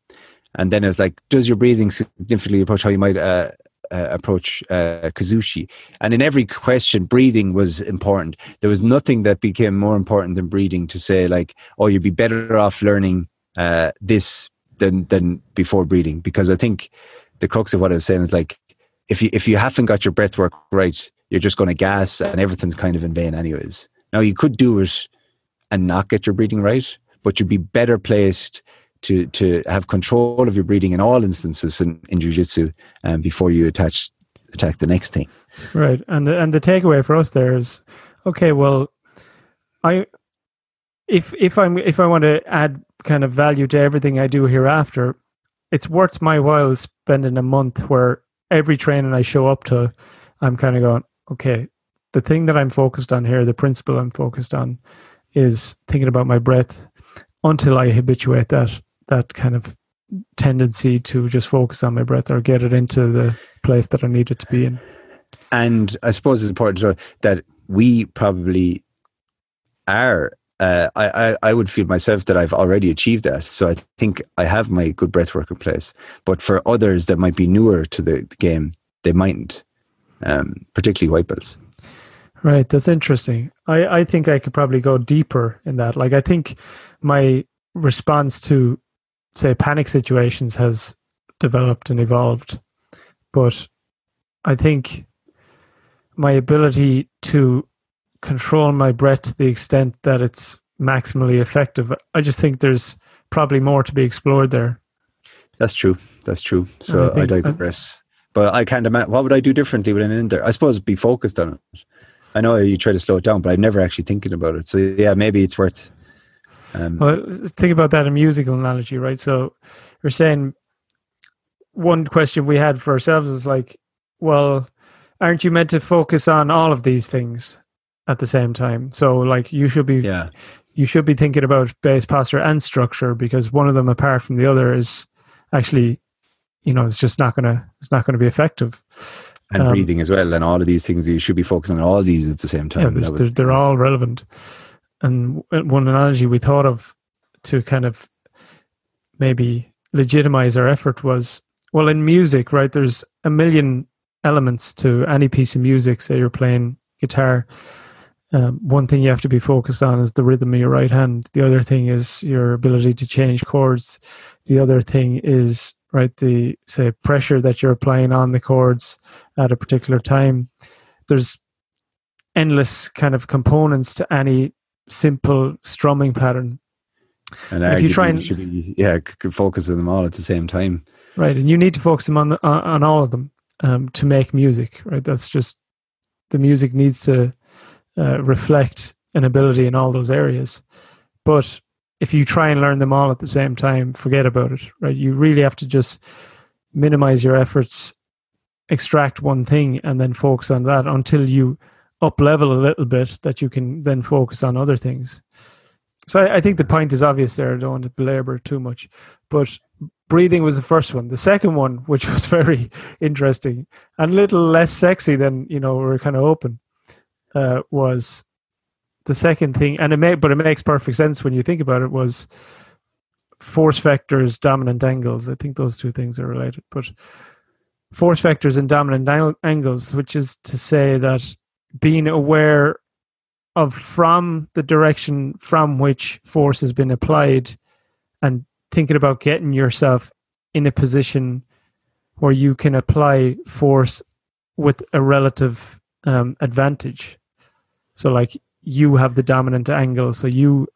Speaker 1: And then it's like, does your breathing significantly approach how you might uh, uh, approach uh, Kazushi? And in every question, breathing was important. There was nothing that became more important than breathing to say, like, oh, you'd be better off learning uh, this than than before breathing. Because I think the crux of what I was saying is like, if you if you haven't got your breath work right, you're just going to gas, and everything's kind of in vain, anyways. Now you could do it and not get your breathing right, but you'd be better placed to to have control of your breathing in all instances in, in jiu-jitsu um, before you attach attack the next thing.
Speaker 2: Right. And the, and the takeaway for us there is, okay, well, I if if I'm if I want to add kind of value to everything I do hereafter, it's worth my while spending a month where every training I show up to, I'm kind of going, okay, the thing that I'm focused on here, the principle I'm focused on, is thinking about my breath until I habituate that that kind of tendency to just focus on my breath or get it into the place that I need it to be in.
Speaker 1: And I suppose it's important to know that we probably are. Uh, I, I I would feel myself that I've already achieved that. So I think I have my good breath work in place. But for others that might be newer to the, the game, they mightn't. Um, particularly white belts.
Speaker 2: Right, that's interesting. I, I think I could probably go deeper in that. Like I think my response to say panic situations has developed and evolved. But I think my ability to control my breath to the extent that it's maximally effective, I just think there's probably more to be explored there.
Speaker 1: That's true. That's true. So
Speaker 2: I
Speaker 1: I,
Speaker 2: think- uh,
Speaker 1: digress. But I can't imagine. What would I do differently when I'm in there? I suppose be focused on it. I know you try to slow it down, but I'm never actually thinking about it. So yeah, maybe it's worth. Um,
Speaker 2: Well, think about that in musical analogy, right? So you're saying one question we had for ourselves is like, well, aren't you meant to focus on all of these things at the same time? So like you should be
Speaker 1: yeah,
Speaker 2: you should be thinking about base posture and structure because one of them apart from the other is actually you know it's just not gonna it's not gonna be effective.
Speaker 1: and
Speaker 2: Um,
Speaker 1: breathing as well, and all of these things. You should be focusing on all these at the same
Speaker 2: Yeah,
Speaker 1: time. would-
Speaker 2: they're, they're all relevant. And one analogy we thought of to kind of maybe legitimize our effort was well, in music, right? There's a million elements to any piece of music. Say you're playing guitar, um, one thing you have to be focused on is the rhythm of your right hand. The other thing is your ability to change chords. The other thing is right the say pressure that you're applying on the chords at a particular time. There's endless kind of components to any simple strumming pattern.
Speaker 1: And, and if you try and should be, yeah, focus on them all at the same time.
Speaker 2: Right, and you need to focus them on the, on, on all of them um, to make music. Right, that's just the music needs to uh, reflect an ability in all those areas. But if you try and learn them all at the same time, forget about it. Right, you really have to just minimize your efforts, extract one thing, and then focus on that until you up level a little bit that you can then focus on other things. So I, I, think the point is obvious there. I don't want to belabor too much, but breathing was the first one. The second one, which was very interesting and a little less sexy than you know we are kind of open, uh, was the second thing, and it may, but it makes perfect sense when you think about it. Was force vectors, dominant angles. I think those two things are related, but force vectors and dominant angles, which is to say that being aware of from the direction from which force has been applied and thinking about getting yourself in a position where you can apply force with a relative um, advantage. So, like you have the dominant angle, so you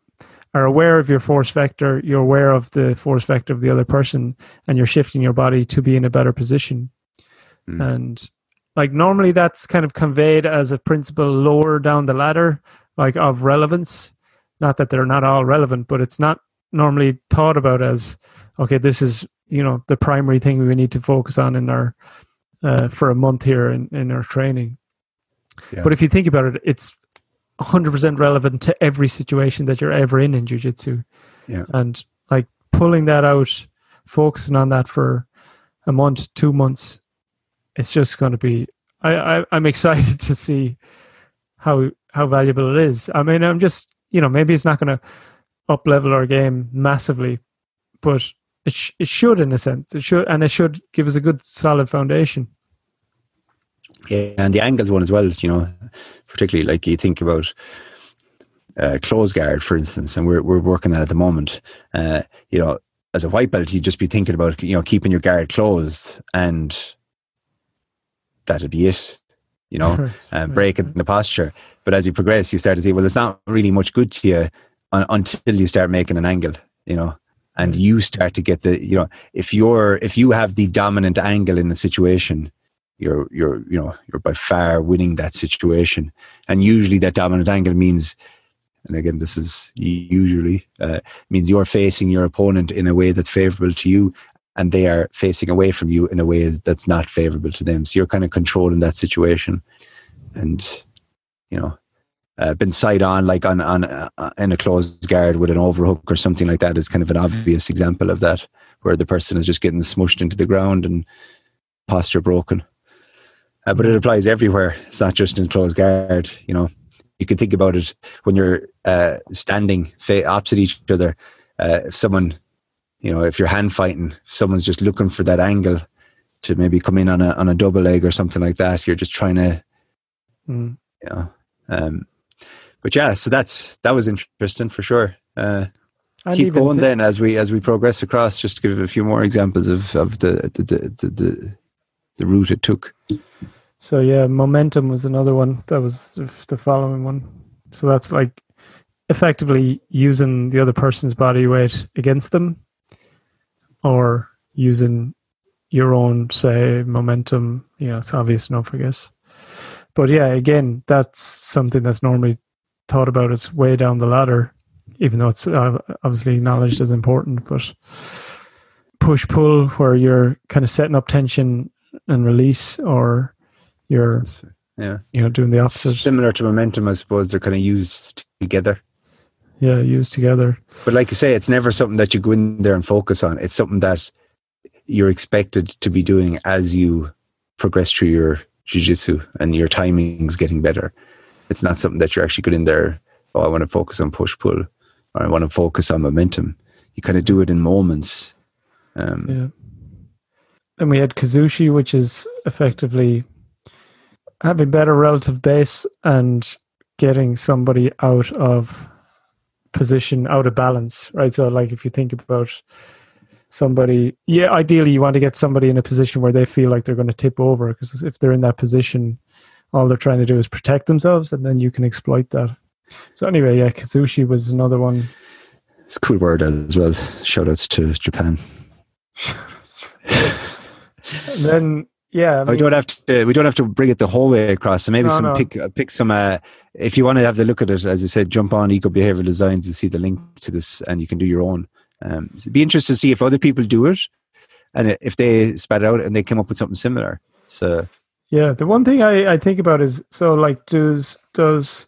Speaker 2: are aware of your force vector, you're aware of the force vector of the other person, and you're shifting your body to be in a better position. Mm. And like normally that's kind of conveyed as a principle lower down the ladder like of relevance not that they're not all relevant but it's not normally thought about as okay this is you know the primary thing we need to focus on in our uh, for a month here in, in our training yeah. but if you think about it it's 100% relevant to every situation that you're ever in in jiu-jitsu
Speaker 1: yeah.
Speaker 2: and like pulling that out focusing on that for a month two months it's just going to be. I, I I'm excited to see how how valuable it is. I mean, I'm just you know maybe it's not going to up level our game massively, but it sh- it should in a sense. It should and it should give us a good solid foundation.
Speaker 1: Yeah, and the angles one as well. You know, particularly like you think about uh, close guard, for instance, and we're we're working that at the moment. Uh, you know, as a white belt, you'd just be thinking about you know keeping your guard closed and that'd be it, you know, and breaking the posture. But as you progress, you start to see, well, it's not really much good to you un- until you start making an angle, you know, and you start to get the, you know, if you're, if you have the dominant angle in the situation, you're, you're, you know, you're by far winning that situation. And usually that dominant angle means, and again, this is usually uh, means you're facing your opponent in a way that's favorable to you, and they are facing away from you in a way that's not favorable to them. So you're kind of controlling that situation, and you know, uh, been side on like on on uh, in a closed guard with an overhook or something like that is kind of an obvious example of that, where the person is just getting smushed into the ground and posture broken. Uh, but it applies everywhere. It's not just in closed guard. You know, you can think about it when you're uh, standing opposite each other. Uh, if someone you know, if you're hand fighting, someone's just looking for that angle to maybe come in on a on a double leg or something like that. You're just trying to, mm. you know. Um, but yeah, so that's that was interesting for sure. Uh, keep going th- then as we as we progress across. Just to give a few more examples of of the the the, the, the, the route it took.
Speaker 2: So yeah, momentum was another one. That was the following one. So that's like effectively using the other person's body weight against them or using your own say momentum you know it's obvious enough i guess. But yeah again that's something that's normally thought about as way down the ladder even though it's uh, obviously acknowledged as important but push pull where you're kind of setting up tension and release or you're
Speaker 1: yeah.
Speaker 2: you know doing the opposite.
Speaker 1: Similar to momentum i suppose they're kind of used together
Speaker 2: yeah used together.
Speaker 1: But like you say it's never something that you go in there and focus on. It's something that you're expected to be doing as you progress through your jiu-jitsu and your timing's getting better. It's not something that you're actually going in there oh i want to focus on push pull or i want to focus on momentum. You kind of do it in moments
Speaker 2: um, yeah. And we had kazushi which is effectively having better relative base and getting somebody out of position, out of balance, right? So, like if you think about somebody, yeah, ideally you want to get somebody in a position where they feel like they're going to tip over because if they're in that position, all they're trying to do is protect themselves, and then you can exploit that. So anyway, yeah, Kazushi was another one.
Speaker 1: It's a cool word as well. Shout outs to Japan.
Speaker 2: and then yeah, I
Speaker 1: mean, we don't have to. We don't have to bring it the whole way across. So maybe
Speaker 2: no,
Speaker 1: some
Speaker 2: no.
Speaker 1: pick uh, pick some. Uh, if you want to have the look at it, as I said, jump on Eco Behavioral Designs and see the link to this, and you can do your own. Um, it'd be interested to see if other people do it, and if they spat out and they came up with something similar. So
Speaker 2: yeah, the one thing I, I think about is so like does does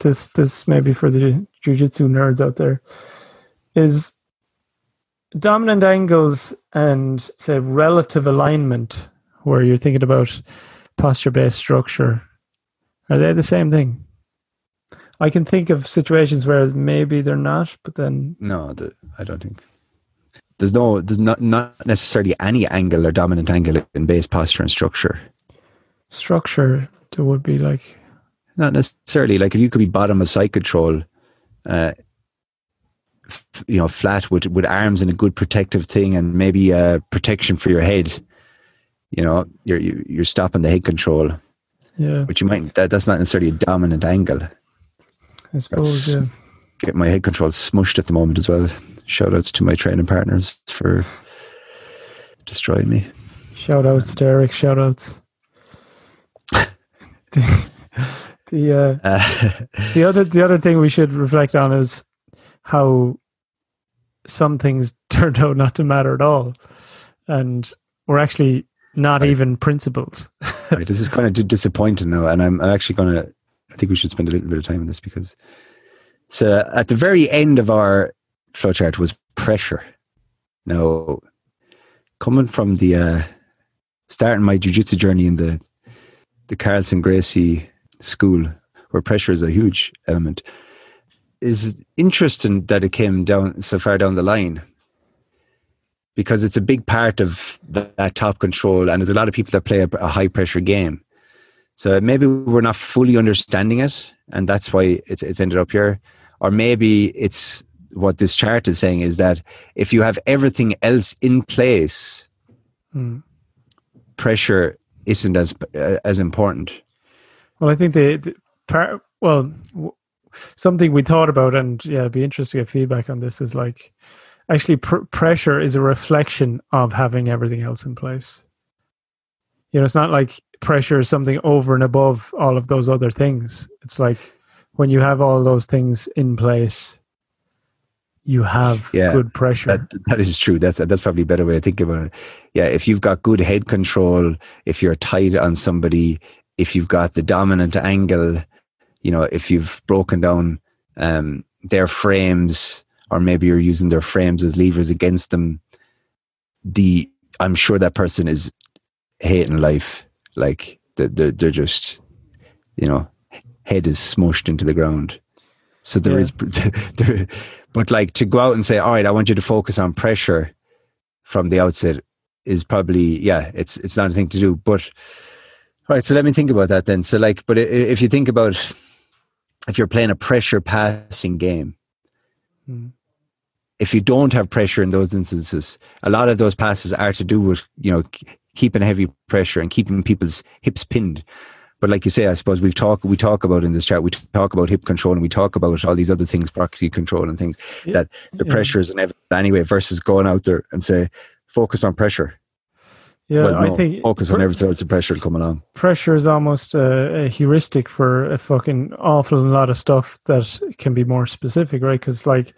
Speaker 2: this this maybe for the jujitsu nerds out there is dominant angles and say relative alignment where you're thinking about posture based structure are they the same thing? I can think of situations where maybe they're not but then
Speaker 1: no i don't think. There's no there's not not necessarily any angle or dominant angle in base posture and structure.
Speaker 2: Structure there would be like
Speaker 1: not necessarily. Like if you could be bottom of side control uh, f- you know flat with with arms and a good protective thing and maybe uh, protection for your head you know you're you're stopping the head control.
Speaker 2: Yeah.
Speaker 1: But you might that that's not necessarily a dominant angle.
Speaker 2: I suppose that's, yeah.
Speaker 1: get my head control smushed at the moment as well. Shout outs to my training partners for destroying me.
Speaker 2: Shout outs derek shout outs. The uh, uh, the other the other thing we should reflect on is how some things turned out not to matter at all, and we're actually not right. even principles.
Speaker 1: right, this is kind of disappointing now, and I'm actually going to. I think we should spend a little bit of time on this because so at the very end of our flowchart was pressure. Now, coming from the uh, starting my jiu-jitsu journey in the the Carlson Gracie school, where pressure is a huge element, is interesting that it came down so far down the line because it's a big part of that, that top control, and there's a lot of people that play a, a high pressure game. So maybe we're not fully understanding it, and that's why it's it's ended up here. Or maybe it's what this chart is saying is that if you have everything else in place,
Speaker 2: mm.
Speaker 1: pressure isn't as uh, as important.
Speaker 2: Well, I think the, the part. Well, w- something we thought about, and yeah, it'd be interesting to get feedback on this. Is like actually pr- pressure is a reflection of having everything else in place. You know, it's not like pressure is something over and above all of those other things. It's like when you have all those things in place, you have
Speaker 1: yeah,
Speaker 2: good pressure.
Speaker 1: That, that is true. That's that's probably a better way to think about it. Yeah, if you've got good head control, if you're tight on somebody, if you've got the dominant angle, you know, if you've broken down um, their frames, or maybe you're using their frames as levers against them, the I'm sure that person is hating life. Like they're they're just, you know, head is smushed into the ground. So there yeah. is, there, but like to go out and say, all right, I want you to focus on pressure from the outset is probably, yeah, it's, it's not a thing to do. But, all right, so let me think about that then. So like, but if you think about, if you're playing a pressure passing game,
Speaker 2: mm.
Speaker 1: If you don't have pressure in those instances, a lot of those passes are to do with, you know, keeping heavy pressure and keeping people's hips pinned. But like you say, I suppose we've talked we talk about in this chat, we talk about hip control and we talk about all these other things, proxy control and things
Speaker 2: yeah.
Speaker 1: that the
Speaker 2: yeah.
Speaker 1: pressure is inevitable anyway, versus going out there and say, focus on pressure.
Speaker 2: Yeah,
Speaker 1: well, no,
Speaker 2: I think
Speaker 1: focus on everything else. The pressure will come along.
Speaker 2: Pressure is almost a, a, heuristic for a fucking awful lot of stuff that can be more specific, right? Because like,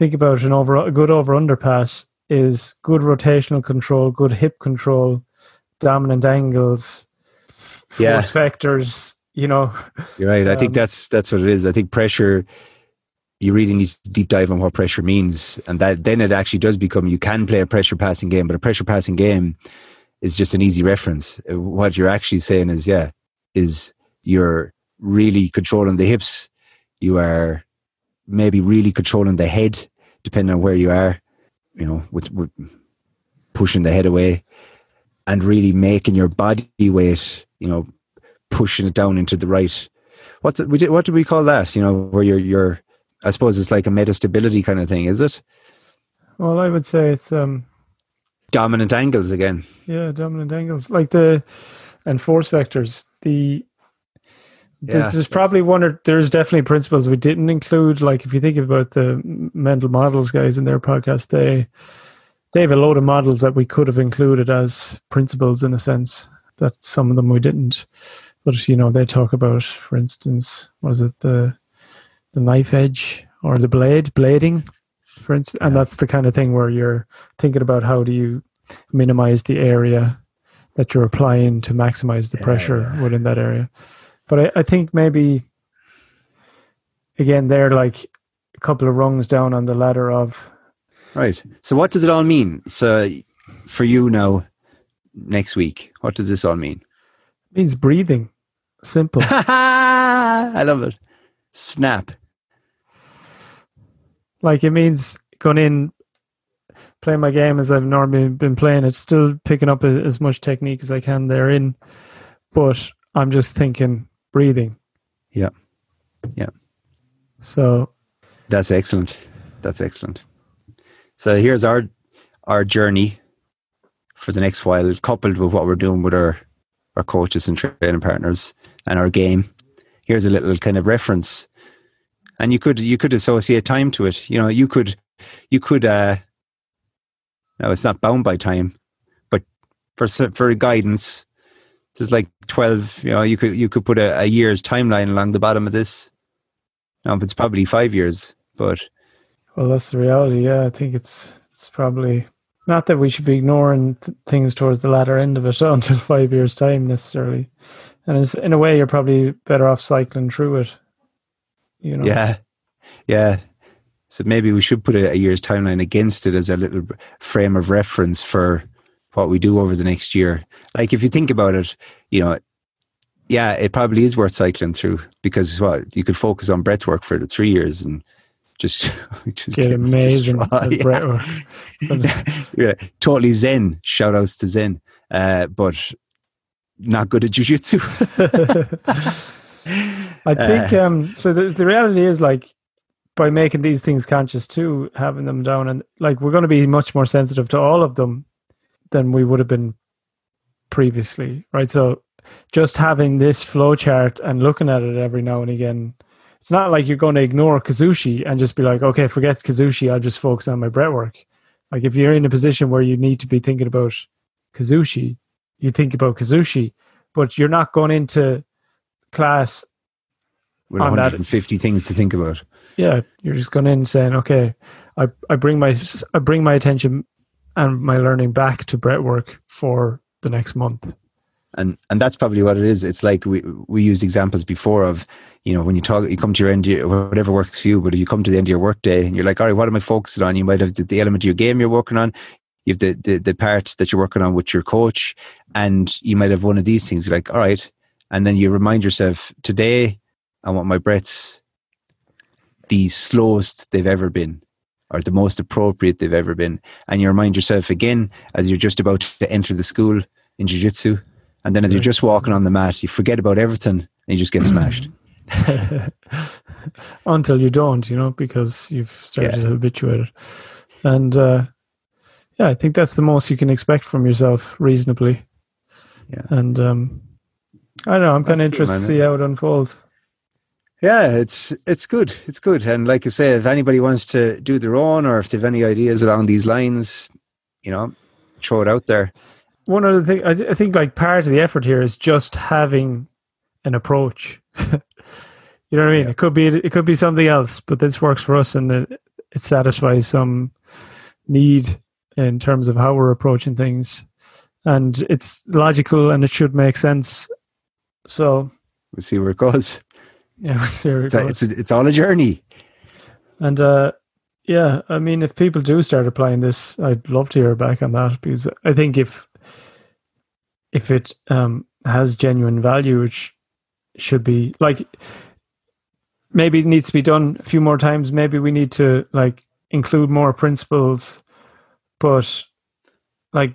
Speaker 2: think about an over a good over underpass is good rotational control, good hip control, dominant angles, force
Speaker 1: yeah.
Speaker 2: vectors. You know,
Speaker 1: you're right. I think
Speaker 2: Um,
Speaker 1: that's that's what it is. I think pressure. You really need to deep dive on what pressure means, and that then it actually does become you can play a pressure passing game, but a pressure passing game is just an easy reference. Uh, What you're actually saying is, yeah, is you're really controlling the hips. You are maybe really controlling the head, depending on where you are. You know, with, with pushing the head away, and really making your body weight. You know, pushing it down into the right what's it, we did, what do we call that? You know, where you're you're I suppose it's like a metastability kind of thing, is it?
Speaker 2: Well, I would say it's um
Speaker 1: Dominant angles again.
Speaker 2: yeah dominant angles like the and force vectors. The
Speaker 1: Yeah,
Speaker 2: there's, probably one or there's definitely principles we didn't include. Like if you think about the mental models guys in their podcast, they they have a load of models that we could have included as principles in a sense. That some of them we didn't. But you know, they talk about, for instance, was it the the knife edge or the blade blading, for instance, and that's the kind of thing where you're thinking about how do you minimize the area that you're applying to maximize the
Speaker 1: Yeah,
Speaker 2: pressure
Speaker 1: yeah.
Speaker 2: within that area. But I, I think maybe again they're like a couple of rungs down on the ladder of
Speaker 1: Right. So what does it all mean? So for you now, next week, what does this all mean?
Speaker 2: It means breathing. Simple.
Speaker 1: I love it. Snap.
Speaker 2: like it means going in playing my game as I've normally been playing it, still picking up as much technique as I can therein. But I'm just thinking breathing.
Speaker 1: Yeah. Yeah.
Speaker 2: So
Speaker 1: That's excellent. That's excellent. So here's our our journey for the next while, coupled with what we're doing with our our coaches and training partners and our game. Here's a little kind of reference, and you could you could associate time to it. You know, you could you could. uh No, it's not bound by time, but for for guidance, there's like twelve. You know, you could you could put a, a year's timeline along the bottom of this. No, it's probably five years, but
Speaker 2: well that's the reality, yeah. I think it's it's probably not that we should be ignoring th- things towards the latter end of it until five years' time necessarily. And it's, in a way you're probably better off cycling through it. You know.
Speaker 1: Yeah, yeah. So maybe we should put a, a year's timeline against it as a little frame of reference for what we do over the next year. Like if you think about it, you know, yeah, it probably is worth cycling through because what you could focus on breath work for the three years and just, just
Speaker 2: Get amazing
Speaker 1: just- yeah.
Speaker 2: breath work.
Speaker 1: yeah, totally zen. Shout outs to zen, uh, but not good at jujitsu.
Speaker 2: I think
Speaker 1: Uh,
Speaker 2: um so the, the reality is like by making these things conscious too, having them down and like we're going to be much more sensitive to all of them than we would have been previously, right? So just having this flow chart and looking at it every now and again, it's not like you're going to ignore Kazushi and just be like, okay, forget Kazushi, I'll just focus on my breath work. Like if you're in a position where you need to be thinking about Kazushi, you think about Kazushi, but you're not going into class
Speaker 1: with
Speaker 2: On that-
Speaker 1: 150 things to think about.
Speaker 2: yeah you're just going in saying okay i i bring my i bring my attention and my learning back to breath work for the next month
Speaker 1: and and that's probably what it is. It's like we we used examples before of you know when you talk, you come to your end, your, whatever works for you. But if you come to the end of your workday and you're like, all right, what am I focusing on? You might have the, the element of your game you're working on. You have the, the the part that you're working on with your coach, and you might have one of these things. You're like, all right, and then you remind yourself today, I want my breaths the slowest they've ever been. Or the most appropriate they've ever been, and you remind yourself again as you're just about to enter the school in jiu-jitsu and then as you're just walking on the mat, you forget about everything and you just get smashed.
Speaker 2: until you don't you know because you've started
Speaker 1: Yeah.
Speaker 2: to habituate it and uh yeah i think that's the most you can expect from yourself reasonably
Speaker 1: Yeah.
Speaker 2: and um i don't know i'm kind of interested to see how it unfolds
Speaker 1: yeah, it's it's good. It's good. And like I say, if anybody wants to do their own or if they have any ideas along these lines, you know, throw it out there.
Speaker 2: one other thing I, th- I think like part of the effort here is just having an approach you know what i mean
Speaker 1: Yeah.
Speaker 2: it could be it could be something else but this works for us and it, it satisfies some need in terms of how we're approaching things and it's logical and it should make sense so
Speaker 1: We'll see where it goes.
Speaker 2: Yeah we'll see where it
Speaker 1: It's, a, it's, a, it's all a journey.
Speaker 2: and uh yeah i mean if people do start applying this i'd love to hear back on that because i think if if it um has genuine value which should be like maybe it needs to be done a few more times. Maybe we need to like include more principles. But like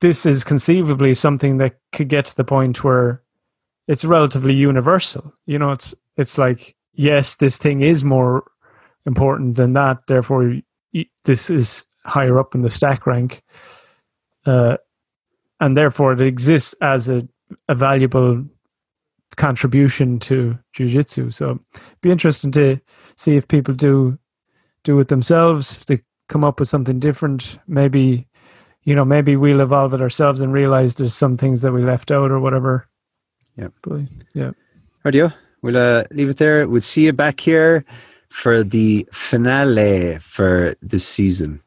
Speaker 2: this is conceivably something that could get to the point where it's relatively universal. You know, it's it's like yes, this thing is more important than that. Therefore, this is higher up in the stack rank, uh, and therefore it exists as a, a valuable contribution to jujitsu. So, be interesting to see if people do do it themselves. If they come up with something different, maybe you know, maybe we'll evolve it ourselves and realize there's some things that we left out or whatever.
Speaker 1: Yeah.
Speaker 2: But, yeah.
Speaker 1: Radio. We'll uh, leave it there. We'll see you back here for the finale for this season.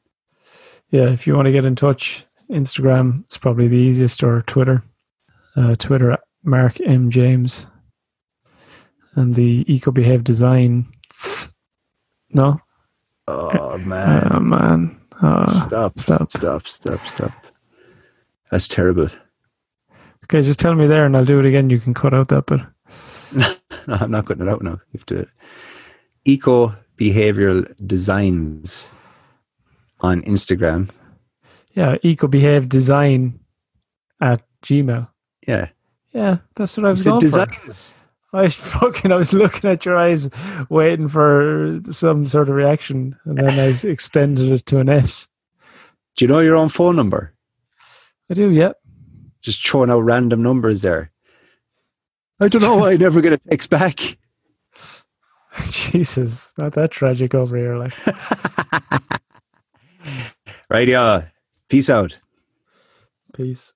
Speaker 2: Yeah, if you want to get in touch, Instagram is probably the easiest, or Twitter. Uh, Twitter at Mark M James, and the Eco Behave Design. No.
Speaker 1: Oh man!
Speaker 2: Oh man!
Speaker 1: Uh, stop! Stop! Stop! Stop! Stop! That's terrible.
Speaker 2: Okay, just tell me there, and I'll do it again. You can cut out that bit.
Speaker 1: no, I'm not cutting it out now. You have to eco behavioral designs on Instagram.
Speaker 2: Yeah, eco behave design at Gmail.
Speaker 1: Yeah.
Speaker 2: Yeah, that's what I was going designs. for. I was fucking I was looking at your eyes waiting for some sort of reaction and then I extended it to an S.
Speaker 1: Do you know your own phone number?
Speaker 2: I do, yeah.
Speaker 1: Just throwing out random numbers there. I don't know why I never get a text back.
Speaker 2: Jesus, not that tragic over here, like.
Speaker 1: right, yeah. Peace out.
Speaker 2: Peace.